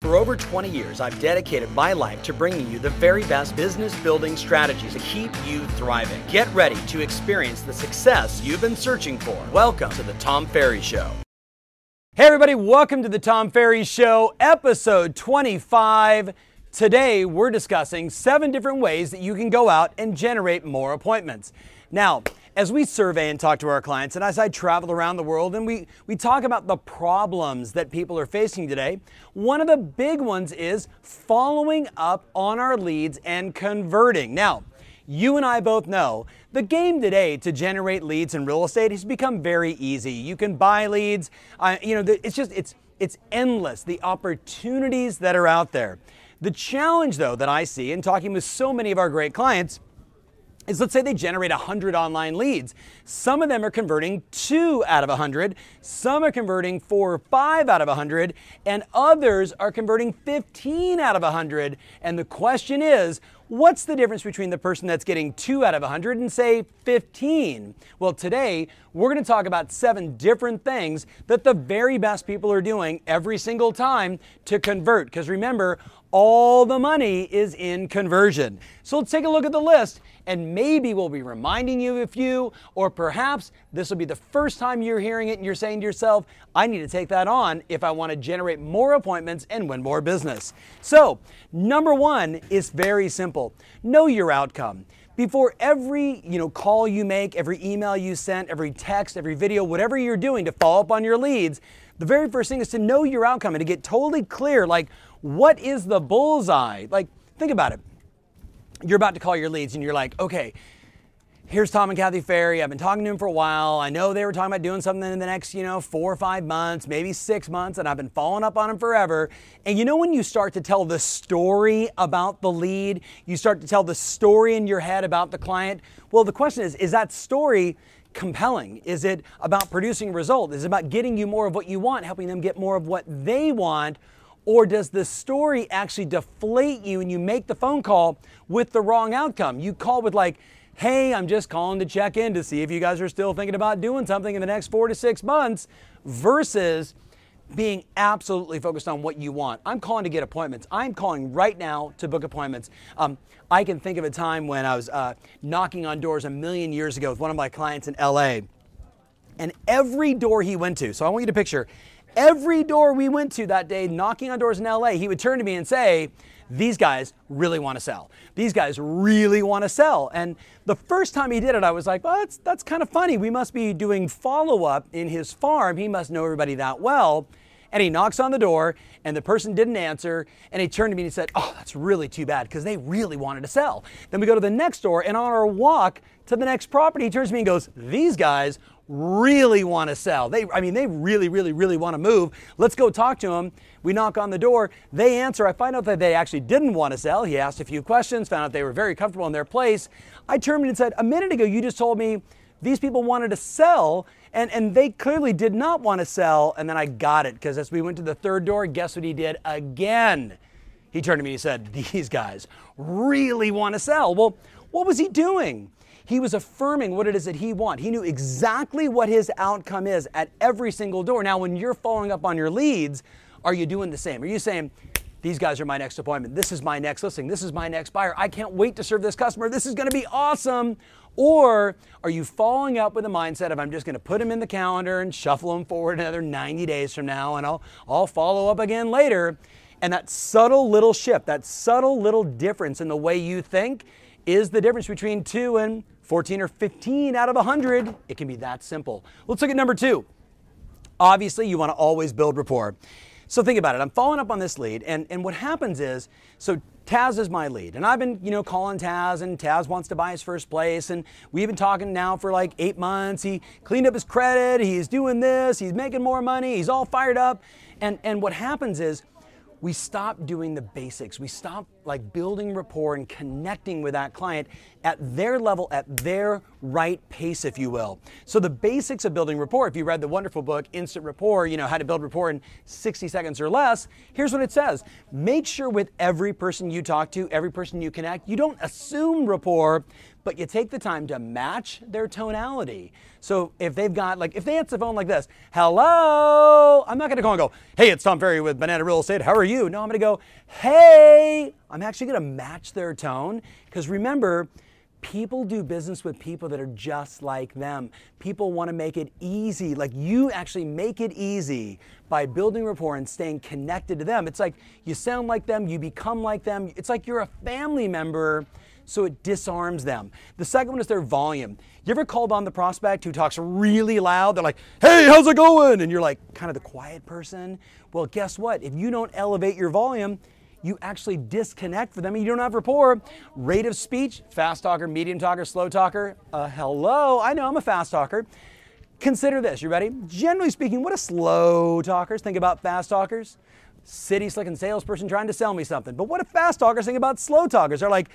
For over 20 years, I've dedicated my life to bringing you the very best business building strategies to keep you thriving. Get ready to experience the success you've been searching for. Welcome to the Tom Ferry Show. Hey, everybody, welcome to the Tom Ferry Show, episode 25. Today, we're discussing seven different ways that you can go out and generate more appointments. Now, as we survey and talk to our clients, and as I travel around the world and we, we talk about the problems that people are facing today, one of the big ones is following up on our leads and converting. Now, you and I both know the game today to generate leads in real estate has become very easy. You can buy leads. Uh, you know, it's just it's it's endless the opportunities that are out there. The challenge, though, that I see in talking with so many of our great clients is let's say they generate 100 online leads. Some of them are converting 2 out of 100, some are converting 4 or 5 out of 100, and others are converting 15 out of 100. And the question is, what's the difference between the person that's getting 2 out of 100 and say 15? Well, today we're going to talk about seven different things that the very best people are doing every single time to convert. Because remember, all the money is in conversion. So let's take a look at the list and maybe we'll be reminding you of a few, or perhaps this will be the first time you're hearing it and you're saying to yourself, I need to take that on if I want to generate more appointments and win more business. So, number one is very simple know your outcome before every you know call you make every email you send every text every video whatever you're doing to follow up on your leads the very first thing is to know your outcome and to get totally clear like what is the bullseye like think about it you're about to call your leads and you're like, okay, here's Tom and Kathy Ferry. I've been talking to them for a while. I know they were talking about doing something in the next, you know, four or five months, maybe six months, and I've been following up on them forever. And you know, when you start to tell the story about the lead, you start to tell the story in your head about the client. Well, the question is, is that story compelling? Is it about producing result? Is it about getting you more of what you want, helping them get more of what they want? Or does the story actually deflate you and you make the phone call with the wrong outcome? You call with, like, hey, I'm just calling to check in to see if you guys are still thinking about doing something in the next four to six months, versus being absolutely focused on what you want. I'm calling to get appointments. I'm calling right now to book appointments. Um, I can think of a time when I was uh, knocking on doors a million years ago with one of my clients in LA. And every door he went to, so I want you to picture Every door we went to that day, knocking on doors in LA, he would turn to me and say, These guys really want to sell. These guys really want to sell. And the first time he did it, I was like, Well, that's, that's kind of funny. We must be doing follow up in his farm. He must know everybody that well. And he knocks on the door, and the person didn't answer. And he turned to me and he said, Oh, that's really too bad because they really wanted to sell. Then we go to the next door, and on our walk to the next property, he turns to me and goes, These guys really want to sell. They, I mean, they really, really, really want to move. Let's go talk to them. We knock on the door. They answer. I find out that they actually didn't want to sell. He asked a few questions, found out they were very comfortable in their place. I turned and said, A minute ago, you just told me these people wanted to sell, and, and they clearly did not want to sell. And then I got it because as we went to the third door, guess what he did again? He turned to me and he said, These guys really want to sell. Well, what was he doing? He was affirming what it is that he wants. He knew exactly what his outcome is at every single door. Now, when you're following up on your leads, are you doing the same? Are you saying, these guys are my next appointment. This is my next listing. This is my next buyer. I can't wait to serve this customer. This is going to be awesome. Or are you following up with a mindset of I'm just going to put them in the calendar and shuffle them forward another 90 days from now and I'll, I'll follow up again later? And that subtle little shift, that subtle little difference in the way you think is the difference between two and 14 or 15 out of 100. It can be that simple. Let's look at number two. Obviously, you want to always build rapport. So think about it. I'm following up on this lead, and, and what happens is, so Taz is my lead, and I've been, you know, calling Taz, and Taz wants to buy his first place, and we've been talking now for like eight months. He cleaned up his credit, he's doing this, he's making more money, he's all fired up, and and what happens is, we stop doing the basics. We stop like building rapport and connecting with that client at their level, at their right pace, if you will. So the basics of building rapport, if you read the wonderful book, Instant Rapport, you know, how to build rapport in 60 seconds or less, here's what it says. Make sure with every person you talk to, every person you connect, you don't assume rapport, but you take the time to match their tonality. So if they've got, like, if they answer the phone like this, hello, I'm not gonna call and go, hey, it's Tom Ferry with Banana Real Estate, how are you? No, I'm gonna go, hey, I'm actually gonna match their tone. Because remember, people do business with people that are just like them. People wanna make it easy. Like you actually make it easy by building rapport and staying connected to them. It's like you sound like them, you become like them. It's like you're a family member so it disarms them. The second one is their volume. You ever called on the prospect who talks really loud? They're like, hey, how's it going? And you're like kind of the quiet person. Well, guess what? If you don't elevate your volume, you actually disconnect with them and you don't have rapport. Rate of speech, fast talker, medium talker, slow talker. Uh, hello, I know I'm a fast talker. Consider this, you ready? Generally speaking, what do slow talkers think about fast talkers? City slicking salesperson trying to sell me something. But what if fast talkers think about slow talkers? They're like,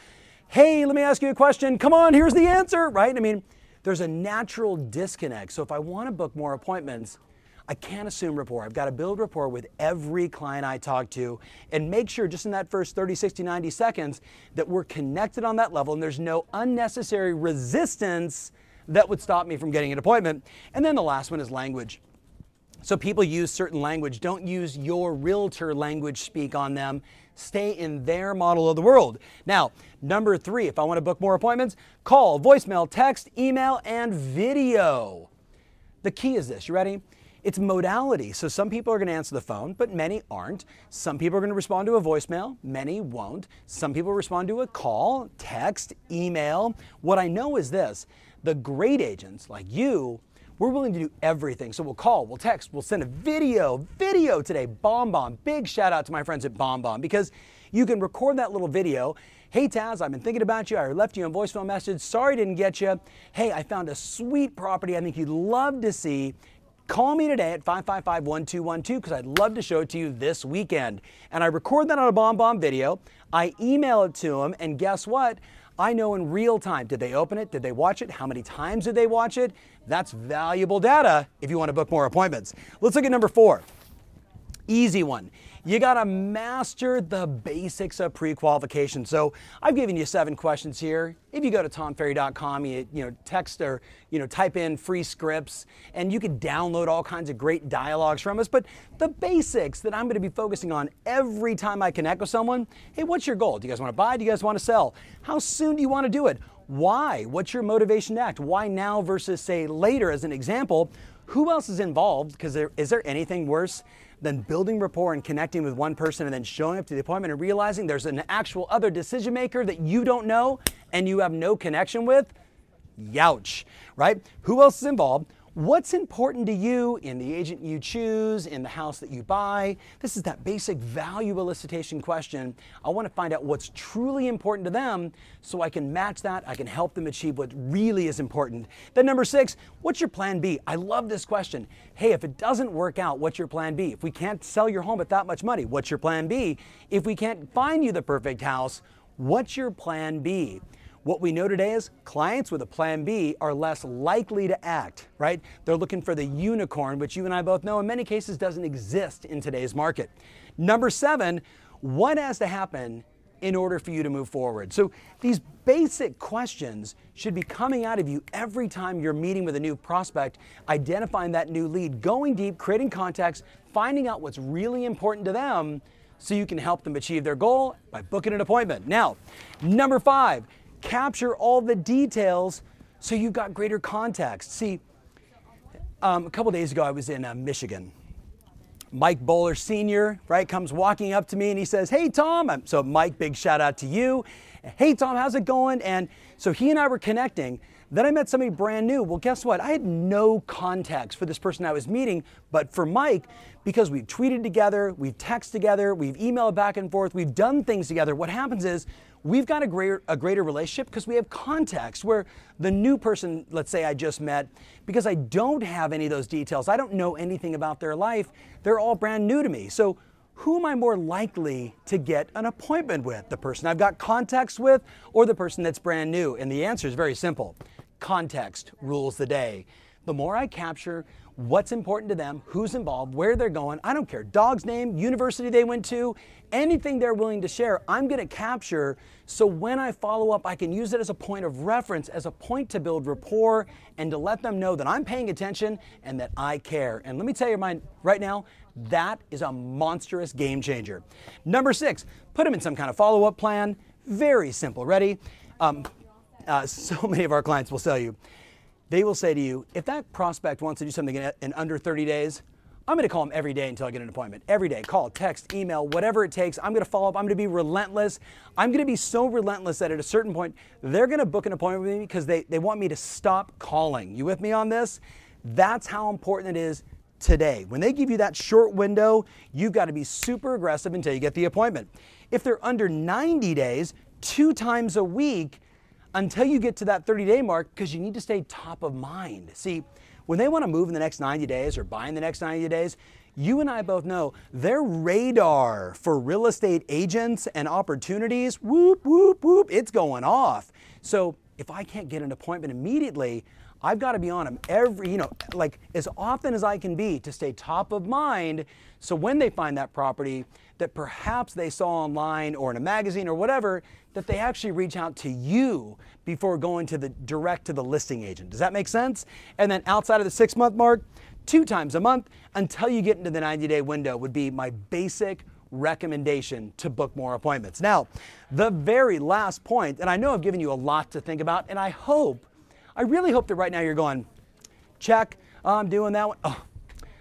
hey, let me ask you a question. Come on, here's the answer, right? I mean, there's a natural disconnect. So if I want to book more appointments, I can't assume rapport. I've got to build rapport with every client I talk to and make sure just in that first 30, 60, 90 seconds that we're connected on that level and there's no unnecessary resistance that would stop me from getting an appointment. And then the last one is language. So people use certain language. Don't use your realtor language speak on them. Stay in their model of the world. Now, number three, if I want to book more appointments, call, voicemail, text, email, and video. The key is this. You ready? It's modality. So some people are going to answer the phone, but many aren't. Some people are going to respond to a voicemail, many won't. Some people respond to a call, text, email. What I know is this the great agents like you we're willing to do everything. So we'll call, we'll text, we'll send a video, video today, Bomb Bomb. Big shout out to my friends at Bomb Bomb because you can record that little video. Hey Taz, I've been thinking about you. I left you a voicemail message. Sorry didn't get you. Hey, I found a sweet property I think you'd love to see. Call me today at 555-1212 because I'd love to show it to you this weekend. And I record that on a Bomb Bomb video. I email it to them, and guess what? I know in real time, did they open it? Did they watch it? How many times did they watch it? That's valuable data if you want to book more appointments. Let's look at number four. Easy one. You got to master the basics of pre-qualification. So I've given you seven questions here. If you go to tomferry.com, you, you know, text or you know, type in free scripts, and you can download all kinds of great dialogues from us. But the basics that I'm to be focusing on every time I connect with someone. Hey, what's your goal? Do you guys want to buy? Do you guys want to sell? How soon do you want to do it? Why? What's your motivation to act? Why now versus say later? As an example, who else is involved? Because is there anything worse than building rapport and connecting with one person and then showing up to the appointment and realizing there's an actual other decision maker that you don't know and you have no connection with? Youch, right? Who else is involved? What's important to you in the agent you choose, in the house that you buy? This is that basic value elicitation question. I want to find out what's truly important to them so I can match that. I can help them achieve what really is important. Then, number six, what's your plan B? I love this question. Hey, if it doesn't work out, what's your plan B? If we can't sell your home at that much money, what's your plan B? If we can't find you the perfect house, what's your plan B? What we know today is clients with a plan B are less likely to act, right? They're looking for the unicorn, which you and I both know in many cases doesn't exist in today's market. Number seven, what has to happen in order for you to move forward? So these basic questions should be coming out of you every time you're meeting with a new prospect, identifying that new lead, going deep, creating contacts, finding out what's really important to them so you can help them achieve their goal by booking an appointment. Now, number five, capture all the details so you've got greater context. See, um, a couple days ago, I was in uh, Michigan. Mike Bowler Sr., right, comes walking up to me and he says, Hey, Tom. So, Mike, big shout out to you. Hey, Tom, how's it going? And so he and I were connecting. Then I met somebody brand new. Well, guess what? I had no context for this person I was meeting, but for Mike, because we've tweeted together, we've texted together, we've emailed back and forth, we've done things together, what happens is we've got a greater, a greater relationship because we have context where the new person, let's say I just met, because I don't have any of those details, I don't know anything about their life, they're all brand new to me. So who am I more likely to get an appointment with? The person I've got contacts with or the person that's brand new? And the answer is very simple context rules the day. The more I capture what's important to them, who's involved, where they're going, I don't care. Dog's name, university they went to, anything they're willing to share, I'm going to capture so when I follow up, I can use it as a point of reference, as a point to build rapport and to let them know that I'm paying attention and that I care. And let me tell you mine right now, that is a monstrous game changer. Number six, put them in some kind of follow up plan. Very simple. Ready? Um, uh, so many of our clients will tell you, they will say to you, if that prospect wants to do something in, in under 30 days, I'm going to call them every day until I get an appointment. Every day, call, text, email, whatever it takes. I'm going to follow up. I'm going to be relentless. I'm going to be so relentless that at a certain point, they're going to book an appointment with me because they, they want me to stop calling. You with me on this? That's how important it is today. When they give you that short window, you've got to be super aggressive until you get the appointment. If they're under 90 days, two times a week until you get to that 30 day mark because you need to stay top of mind. See, when they want to move in the next 90 days or buy in the next 90 days, you and I both know their radar for real estate agents and opportunities, whoop, whoop, whoop, it's going off. So if I can't get an appointment immediately, I've got to be on them every, you know, like as often as I can be to stay top of mind. So when they find that property that perhaps they saw online or in a magazine or whatever, that they actually reach out to you before going to the direct to the listing agent. Does that make sense? And then outside of the six month mark, two times a month until you get into the 90 day window would be my basic recommendation to book more appointments. Now, the very last point, and I know I've given you a lot to think about, and I hope I really hope that right now you're going, check, I'm doing that one. Oh,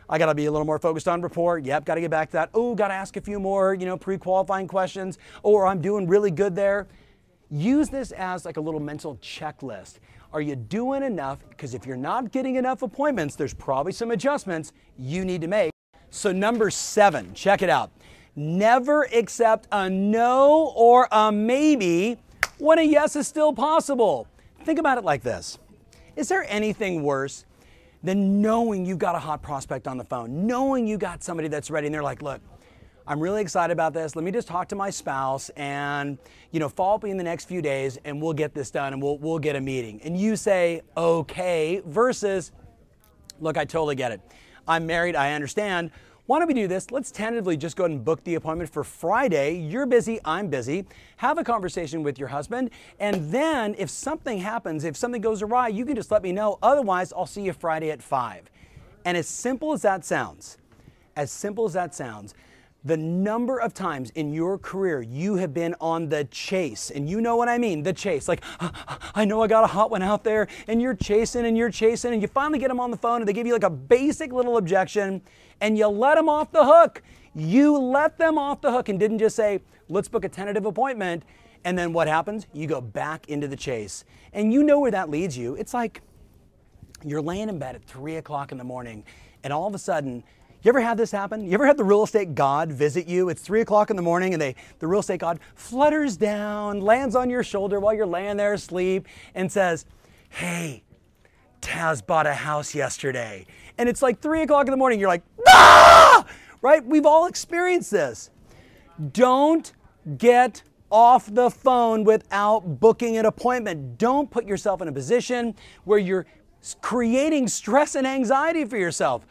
I got to be a little more focused on rapport. Yep, got to get back to that. Oh, got to ask a few more, you know, pre-qualifying questions. Or I'm doing really good there. Use this as like a little mental checklist. Are you doing enough? Because if you're not getting enough appointments, there's probably some adjustments you need to make. So number seven, check it out. Never accept a no or a maybe when a yes is still possible. Think about it like this. Is there anything worse than knowing you got a hot prospect on the phone, knowing you got somebody that's ready and they're like, look, I'm really excited about this. Let me just talk to my spouse and, you know, follow up in the next few days and we'll get this done and we'll, we'll get a meeting. And you say, okay, versus, look, I totally get it. I'm married, I understand. Why don't we do this? Let's tentatively just go ahead and book the appointment for Friday. You're busy, I'm busy. Have a conversation with your husband. And then if something happens, if something goes awry, you can just let me know. Otherwise, I'll see you Friday at 5. And as simple as that sounds, as simple as that sounds, the number of times in your career you have been on the chase, and you know what I mean, the chase. Like, I know I got a hot one out there, and you're chasing and you're chasing, and you finally get them on the phone, and they give you like a basic little objection, and you let them off the hook. You let them off the hook and didn't just say, let's book a tentative appointment. And then what happens? You go back into the chase. And you know where that leads you. It's like you're laying in bed at three o'clock in the morning, and all of a sudden, you ever had this happen? You ever had the real estate god visit you? It's three o'clock in the morning and they, the real estate god flutters down, lands on your shoulder while you're laying there asleep, and says, Hey, Taz bought a house yesterday. And it's like three o'clock in the morning. You're like, ah! Right? We've all experienced this. Don't get off the phone without booking an appointment. Don't put yourself in a position where you're creating stress and anxiety for yourself.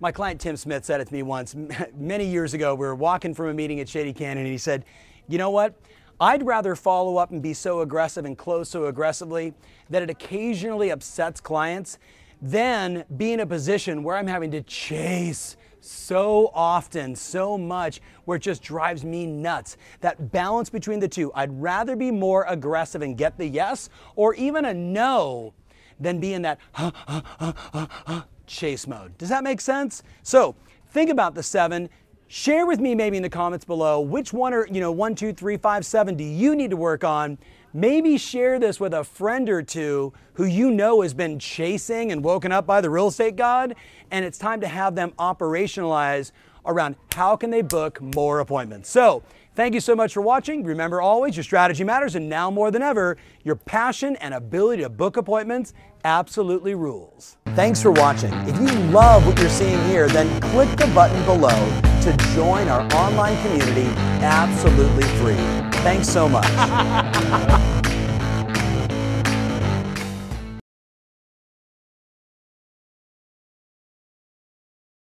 My client Tim Smith said it to me once many years ago. We were walking from a meeting at Shady Canyon, and he said, You know what? I'd rather follow up and be so aggressive and close so aggressively that it occasionally upsets clients than be in a position where I'm having to chase so often, so much, where it just drives me nuts. That balance between the two. I'd rather be more aggressive and get the yes or even a no than be in that chase mode. Does that make sense? So think about the seven. Share with me maybe in the comments below which one or, you know, one, two, three, five, seven do you need to work on? Maybe share this with a friend or two who you know has been chasing and woken up by the real estate god, and it's time to have them operationalize around how can they book more appointments. So, thank you so much for watching. Remember always your strategy matters and now more than ever, your passion and ability to book appointments absolutely rules. Thanks for watching. If you love what you're seeing here, then click the button below to join our online community absolutely free. Thanks so much.